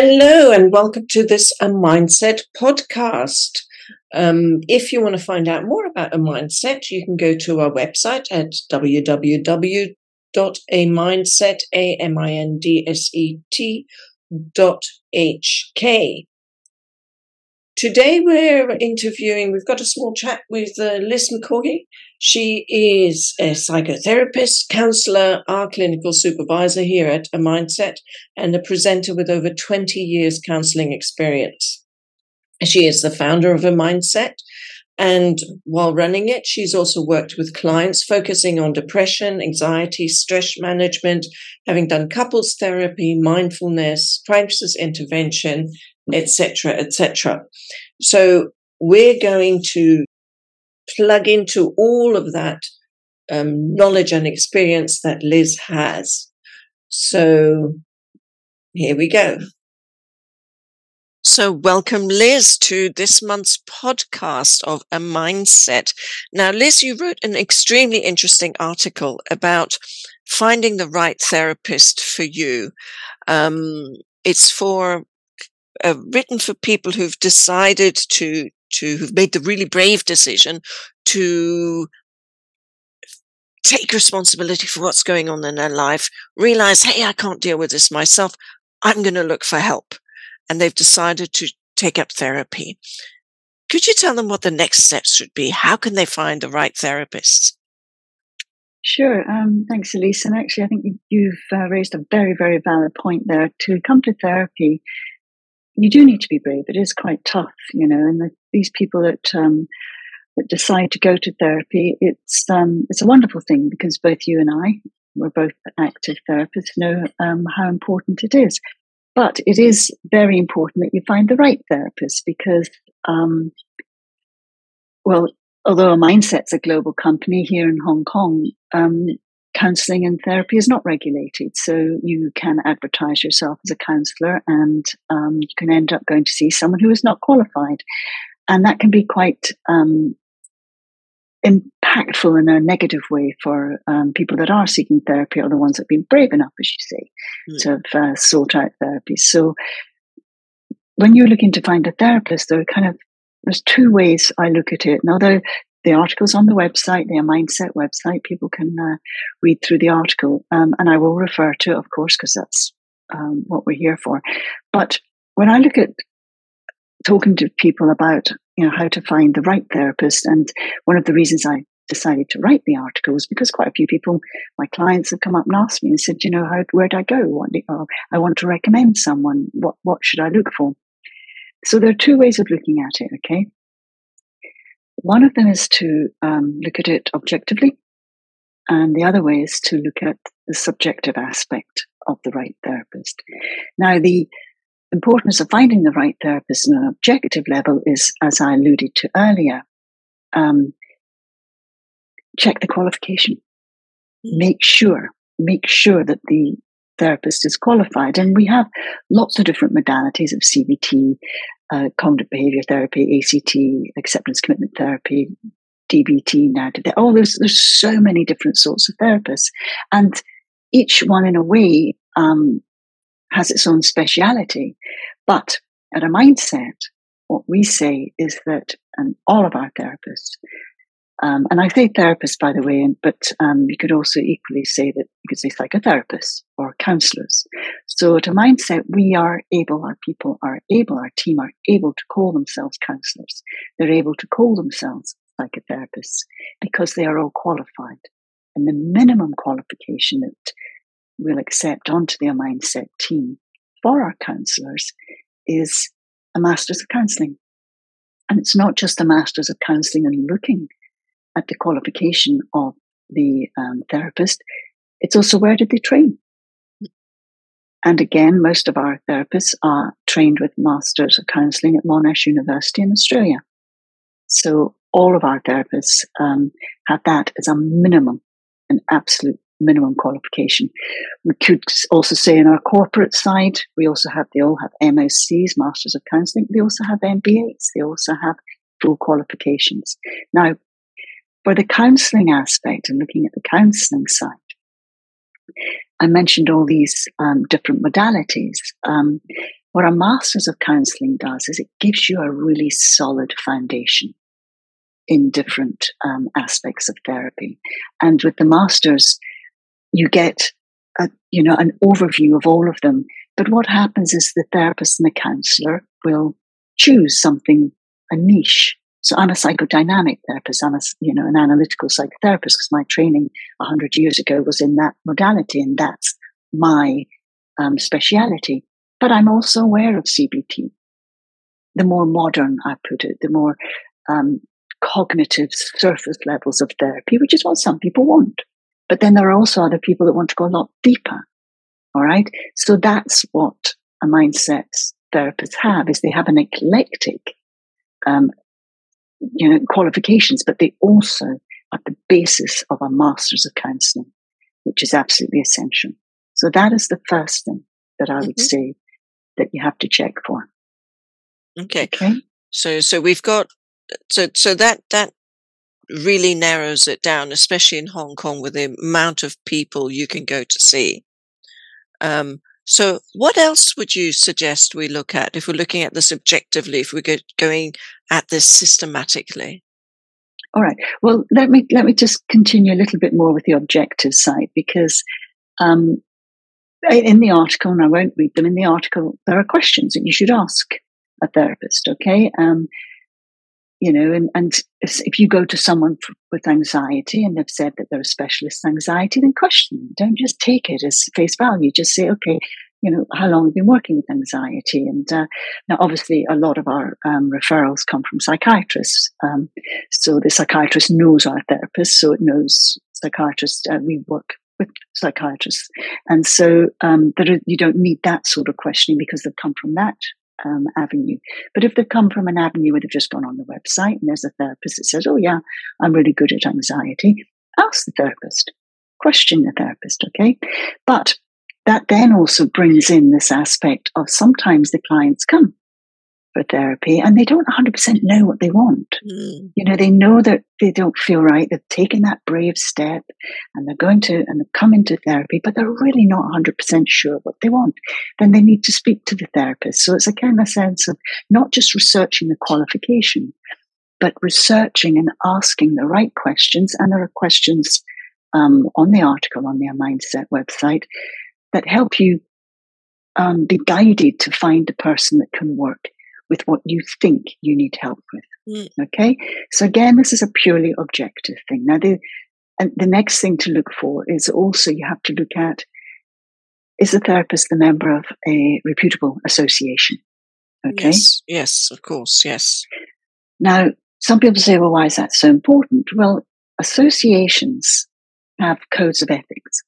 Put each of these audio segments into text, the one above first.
Hello, and welcome to this A Mindset podcast. Um, if you want to find out more about a mindset, you can go to our website at www.amindset, A-M-I-N-D-S-E-T dot H-K. Today we're interviewing, we've got a small chat with uh, Liz McCaughey. She is a psychotherapist, counselor, our clinical supervisor here at A Mindset, and a presenter with over 20 years counseling experience. She is the founder of A Mindset. And while running it, she's also worked with clients focusing on depression, anxiety, stress management, having done couples therapy, mindfulness, crisis intervention, etc., etc. So we're going to plug into all of that um, knowledge and experience that Liz has. So here we go. So, welcome, Liz, to this month's podcast of A Mindset. Now, Liz, you wrote an extremely interesting article about finding the right therapist for you. Um, it's for uh, written for people who've decided to to who've made the really brave decision to take responsibility for what's going on in their life, realize, hey, I can't deal with this myself. I'm going to look for help. And they've decided to take up therapy. Could you tell them what the next steps should be? How can they find the right therapists? Sure. Um, thanks, Elise. And actually, I think you've uh, raised a very, very valid point there. To come to therapy, you do need to be brave. It is quite tough, you know, and the, these people that um, that decide to go to therapy, it's um, it's a wonderful thing because both you and I, we're both active therapists, know um, how important it is. But it is very important that you find the right therapist because, um, well, although a mindset's a global company here in Hong Kong, um, counseling and therapy is not regulated. So you can advertise yourself as a counselor and um, you can end up going to see someone who is not qualified. And that can be quite um, impactful in a negative way for um, people that are seeking therapy or the ones that have been brave enough, as you say, mm. to have uh, sought out therapy. So when you're looking to find a therapist, there are kind of there's two ways I look at it. Now, there the article's on the website, the Mindset website. People can uh, read through the article, um, and I will refer to it, of course, because that's um, what we're here for. But when I look at talking to people about you know how to find the right therapist, and one of the reasons I decided to write the article was because quite a few people, my clients, have come up and asked me and said, you know, how, where do I go? What do, oh, I want to recommend someone. What what should I look for? So there are two ways of looking at it. Okay. One of them is to um, look at it objectively, and the other way is to look at the subjective aspect of the right therapist. Now, the importance of finding the right therapist on an objective level is, as I alluded to earlier, um, check the qualification. Make sure, make sure that the therapist is qualified. And we have lots of different modalities of CBT, uh, cognitive behavior therapy, ACT, acceptance commitment therapy, DBT now. Oh, there's, there's so many different sorts of therapists. And each one in a way, um, has its own speciality. But at a mindset, what we say is that, and all of our therapists um, and I say therapist, by the way, but um, you could also equally say that you could say psychotherapists or counselors. So, at a mindset, we are able, our people are able, our team are able to call themselves counselors. They're able to call themselves psychotherapists because they are all qualified. And the minimum qualification that we'll accept onto their mindset team for our counselors is a master's of counseling. And it's not just a master's of counseling and looking at the qualification of the um, therapist, it's also where did they train? And again, most of our therapists are trained with Masters of Counselling at Monash University in Australia. So all of our therapists um, have that as a minimum, an absolute minimum qualification. We could also say in our corporate side, we also have, they all have MSCs, Masters of Counselling. They also have MBAs. They also have full qualifications. Now, for the counselling aspect and looking at the counselling side, I mentioned all these um, different modalities. Um, what a master's of counseling does is it gives you a really solid foundation in different um, aspects of therapy. And with the masters, you get a, you know, an overview of all of them. But what happens is the therapist and the counselor will choose something, a niche. So I'm a psychodynamic therapist. I'm a, you know, an analytical psychotherapist because my training hundred years ago was in that modality and that's my um, speciality. But I'm also aware of CBT. The more modern I put it, the more um, cognitive surface levels of therapy, which is what some people want. But then there are also other people that want to go a lot deeper. All right. So that's what a mindset therapists have is they have an eclectic, um, you know, qualifications, but they also are the basis of a master's of counseling, which is absolutely essential. So that is the first thing that I would mm-hmm. say that you have to check for. Okay. Okay. So, so we've got, so, so that, that really narrows it down, especially in Hong Kong with the amount of people you can go to see. Um, so what else would you suggest we look at if we're looking at this objectively, if we're going at this systematically? All right. Well, let me let me just continue a little bit more with the objective side because um, in the article, and I won't read them in the article, there are questions that you should ask a therapist. Okay, um, you know, and, and if you go to someone with anxiety and they've said that they're a specialist in anxiety, then question them. Don't just take it as face value. Just say, okay, you know, how long we've been working with anxiety? And uh, now, obviously, a lot of our um, referrals come from psychiatrists. Um, so the psychiatrist knows our therapist, so it knows psychiatrists. Uh, we work with psychiatrists, and so um, that you don't need that sort of questioning because they've come from that um, avenue. But if they've come from an avenue where they've just gone on the website and there's a therapist that says, "Oh yeah, I'm really good at anxiety," ask the therapist, question the therapist, okay? But that then also brings in this aspect of sometimes the clients come for therapy and they don't 100% know what they want. Mm. You know, they know that they don't feel right. They've taken that brave step and they're going to and they've come into therapy, but they're really not 100% sure what they want. Then they need to speak to the therapist. So it's a kind of sense of not just researching the qualification, but researching and asking the right questions. And there are questions um, on the article on their mindset website that help you um, be guided to find the person that can work with what you think you need help with. Mm. Okay. So again, this is a purely objective thing. Now, the, and the next thing to look for is also you have to look at is the therapist the member of a reputable association? Okay. Yes, yes, of course, yes. Now, some people say, well, why is that so important? Well, associations have codes of ethics.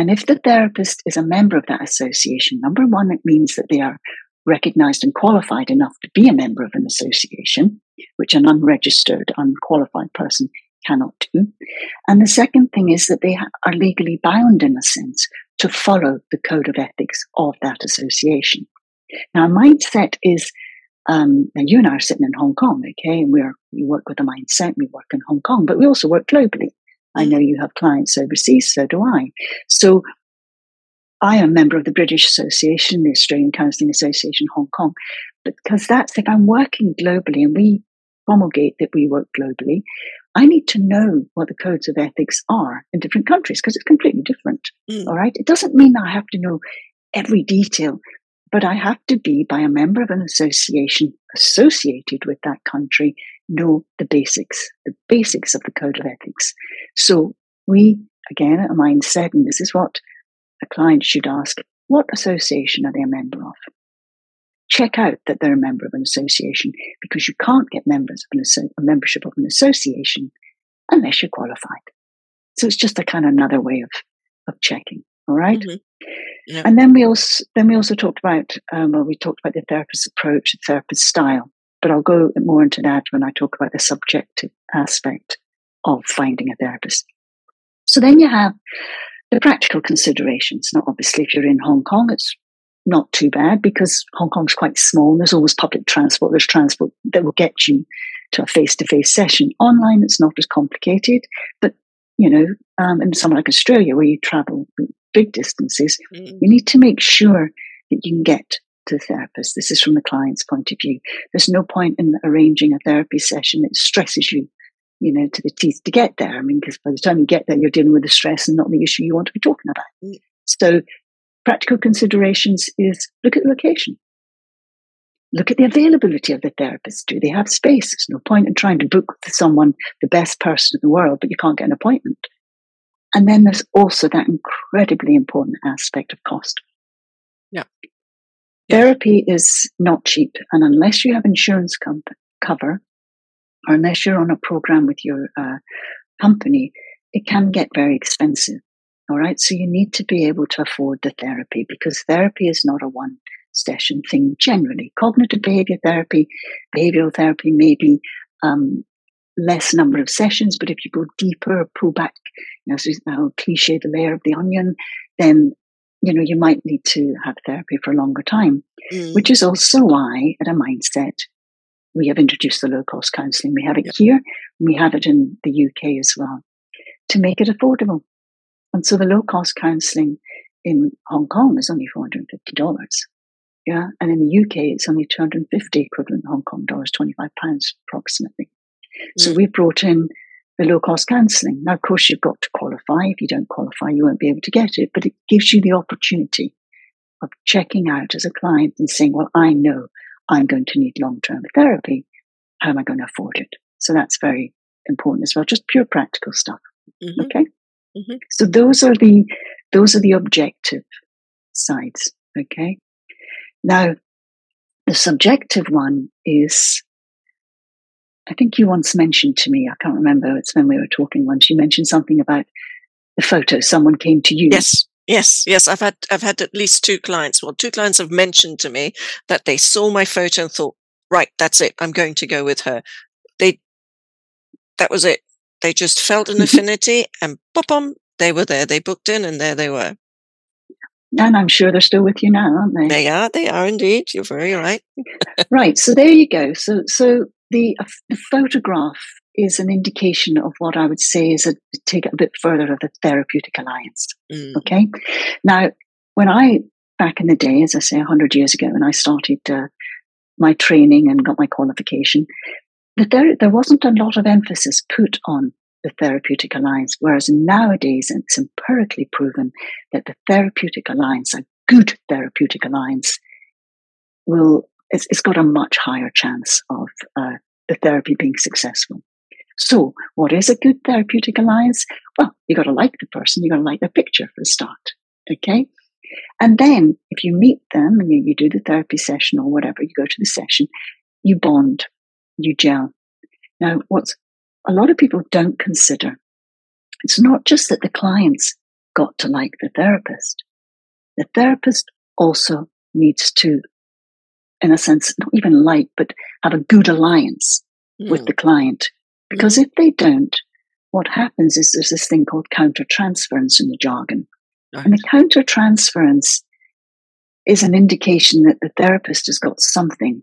And if the therapist is a member of that association, number one, it means that they are recognized and qualified enough to be a member of an association, which an unregistered, unqualified person cannot do. And the second thing is that they are legally bound, in a sense, to follow the code of ethics of that association. Now, mindset is, um, now you and I are sitting in Hong Kong, okay, and we're, we work with a mindset, we work in Hong Kong, but we also work globally. I know you have clients overseas, so do I. So I am a member of the British Association, the Australian Counselling Association Hong Kong, because that's if I'm working globally and we promulgate that we work globally, I need to know what the codes of ethics are in different countries because it's completely different. Mm. All right. It doesn't mean I have to know every detail, but I have to be by a member of an association associated with that country know the basics, the basics of the code of ethics. So we, again, a mindset, and this is what a client should ask, what association are they a member of? Check out that they're a member of an association because you can't get members of an, a membership of an association unless you're qualified. So it's just a kind of another way of, of checking. All right? mm-hmm. And then we also then we also talked about um, well, we talked about the therapist's approach, the therapist's style but I'll go more into that when I talk about the subjective aspect of finding a therapist. So then you have the practical considerations. Now, obviously, if you're in Hong Kong, it's not too bad because Hong Kong's quite small and there's always public transport. There's transport that will get you to a face to face session. Online, it's not as complicated, but you know, um, in somewhere like Australia where you travel big distances, mm. you need to make sure that you can get to the therapist. This is from the client's point of view. There's no point in arranging a therapy session that stresses you, you know, to the teeth to get there. I mean, because by the time you get there, you're dealing with the stress and not the issue you want to be talking about. Mm. So, practical considerations is look at the location. Look at the availability of the therapist. Do they have space? There's no point in trying to book with someone, the best person in the world, but you can't get an appointment. And then there's also that incredibly important aspect of cost. Therapy is not cheap. And unless you have insurance cover, or unless you're on a program with your uh, company, it can get very expensive. All right. So you need to be able to afford the therapy because therapy is not a one session thing generally. Cognitive behavior therapy, behavioral therapy may be um, less number of sessions, but if you go deeper, pull back, you know, so cliche the layer of the onion, then you know you might need to have therapy for a longer time. Mm. Which is also why, at a mindset, we have introduced the low cost counselling. We have it yep. here, we have it in the UK as well, to make it affordable. And so the low cost counselling in Hong Kong is only four hundred and fifty dollars. Yeah, and in the UK it's only two hundred and fifty equivalent Hong Kong dollars, twenty five pounds approximately. So mm. we brought in the low cost counselling. Now, of course, you've got to qualify. If you don't qualify, you won't be able to get it, but it gives you the opportunity of checking out as a client and saying, well, I know I'm going to need long term therapy. How am I going to afford it? So that's very important as well. Just pure practical stuff. Mm-hmm. Okay. Mm-hmm. So those are the, those are the objective sides. Okay. Now, the subjective one is I think you once mentioned to me, I can't remember, it's when we were talking once, you mentioned something about the photo. Someone came to you. Yes. Yes, yes, I've had I've had at least two clients. Well, two clients have mentioned to me that they saw my photo and thought, right, that's it. I'm going to go with her. They that was it. They just felt an mm-hmm. affinity and bum, they were there. They booked in and there they were. And I'm sure they're still with you now, aren't they? They are, they are indeed. You're very right. right. So there you go. So so the, uh, the photograph is an indication of what I would say is a take a bit further of the therapeutic alliance. Mm. Okay. Now, when I, back in the day, as I say, 100 years ago, when I started uh, my training and got my qualification, that there, there wasn't a lot of emphasis put on the therapeutic alliance, whereas nowadays it's empirically proven that the therapeutic alliance, a good therapeutic alliance, will it's, it's got a much higher chance of uh, the therapy being successful. So, what is a good therapeutic alliance? Well, you got to like the person, you got to like their picture for a start. Okay. And then if you meet them and you, you do the therapy session or whatever, you go to the session, you bond, you gel. Now, what's a lot of people don't consider, it's not just that the clients got to like the therapist. The therapist also needs to in a sense, not even like, but have a good alliance mm. with hmm. the client. Because mm. if they don't, what happens is there's this thing called countertransference in the jargon. Right. And the countertransference is an indication that the therapist has got something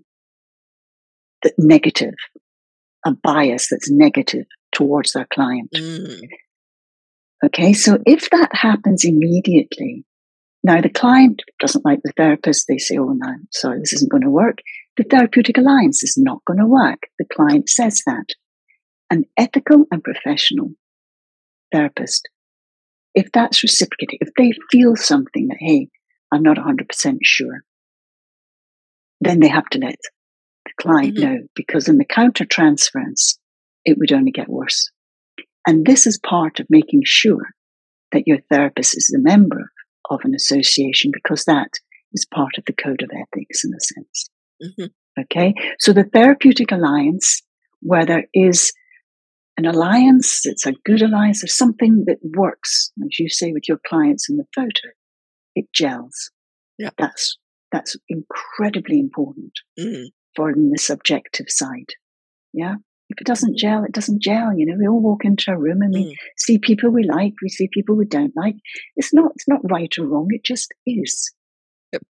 that negative, a bias that's negative towards their client. Mm. Okay, so if that happens immediately, now, the client doesn't like the therapist. They say, oh, no, sorry, this isn't going to work. The therapeutic alliance is not going to work. The client says that. An ethical and professional therapist, if that's reciprocated, if they feel something that, hey, I'm not 100% sure, then they have to let the client mm-hmm. know because in the counter transference, it would only get worse. And this is part of making sure that your therapist is a member of an association because that is part of the code of ethics in a sense. Mm-hmm. Okay. So the therapeutic alliance, where there is an alliance, it's a good alliance, there's something that works, as you say with your clients in the photo, it gels. Yeah. That's, that's incredibly important mm. for the subjective side. Yeah. If it doesn't gel, it doesn't gel. You know, we all walk into a room and we mm. see people we like, we see people we don't like. It's not, it's not right or wrong. It just is. Yep.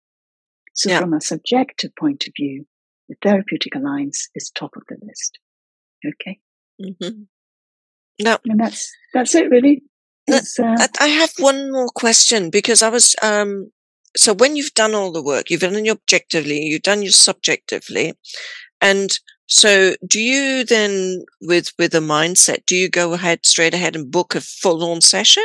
So yeah. from a subjective point of view, the therapeutic alliance is top of the list. Okay. Mm-hmm. No, and that's that's it really. Uh, I have one more question because I was um, so when you've done all the work, you've done your objectively, you've done your subjectively, and so do you then with with a mindset, do you go ahead straight ahead and book a full on session?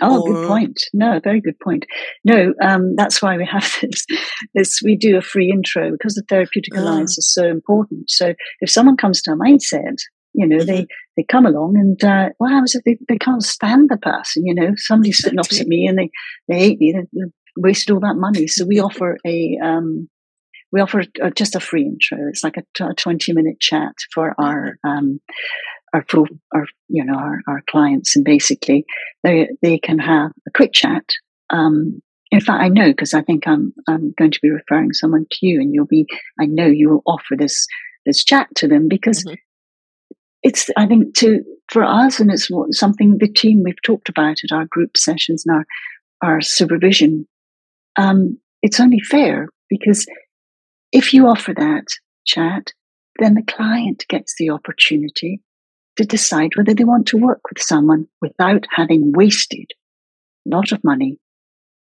Oh, or... good point. No, very good point. No, um, that's why we have this. This we do a free intro because the therapeutic oh. alliance is so important. So if someone comes to a mindset, you know, mm-hmm. they they come along and uh, what happens if they, they can't stand the person? You know, somebody's sitting opposite me and they they hate me. They, they wasted all that money. So we offer a um, we offer uh, just a free intro. It's like a, t- a twenty minute chat for our um, our full our you know our, our clients, and basically they they can have a quick chat. Um, in fact, I know because I think I'm I'm going to be referring someone to you, and you'll be. I know you will offer this this chat to them because mm-hmm. it's. I think to for us, and it's something the team we've talked about at our group sessions and our our supervision. Um, it's only fair because if you offer that chat, then the client gets the opportunity to decide whether they want to work with someone without having wasted a lot of money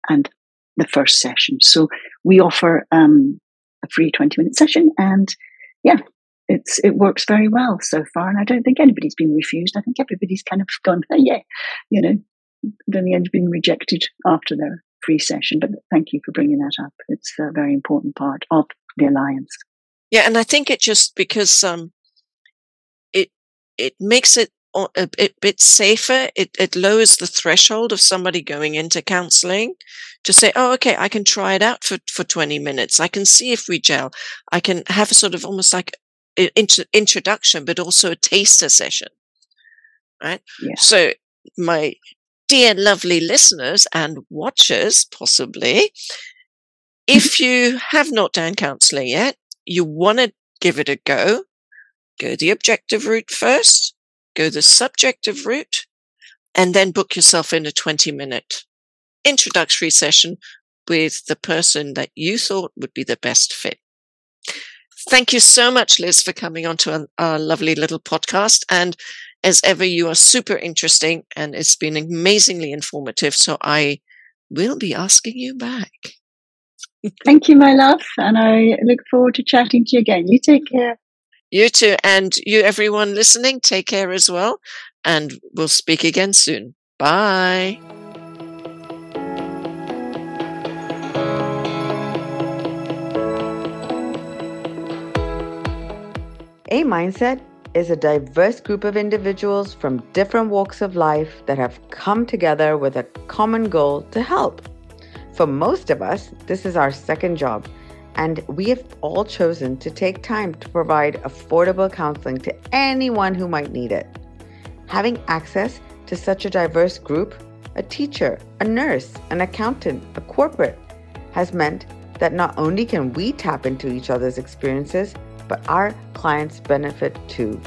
and the first session. So we offer um, a free 20 minute session and yeah, it's, it works very well so far. And I don't think anybody's been refused. I think everybody's kind of gone, oh, yeah, you know, don't think anybody's been rejected after their free session. But thank you for bringing that up. It's a very important part of the alliance. Yeah, and I think it just because um, it it makes it a bit, bit safer. It it lowers the threshold of somebody going into counselling to say, "Oh, okay, I can try it out for for twenty minutes. I can see if we gel. I can have a sort of almost like an introduction, but also a taster session." Right. Yeah. So my dear lovely listeners and watchers, possibly, if you have not done counseling yet, you want to give it a go, go the objective route first, go the subjective route, and then book yourself in a 20 minute introductory session with the person that you thought would be the best fit. Thank you so much, Liz, for coming onto our, our lovely little podcast. And as ever, you are super interesting and it's been amazingly informative. So I will be asking you back. Thank you, my love. And I look forward to chatting to you again. You take care. You too. And you, everyone listening, take care as well. And we'll speak again soon. Bye. A Mindset is a diverse group of individuals from different walks of life that have come together with a common goal to help. For most of us, this is our second job, and we have all chosen to take time to provide affordable counseling to anyone who might need it. Having access to such a diverse group, a teacher, a nurse, an accountant, a corporate, has meant that not only can we tap into each other's experiences, but our clients benefit too.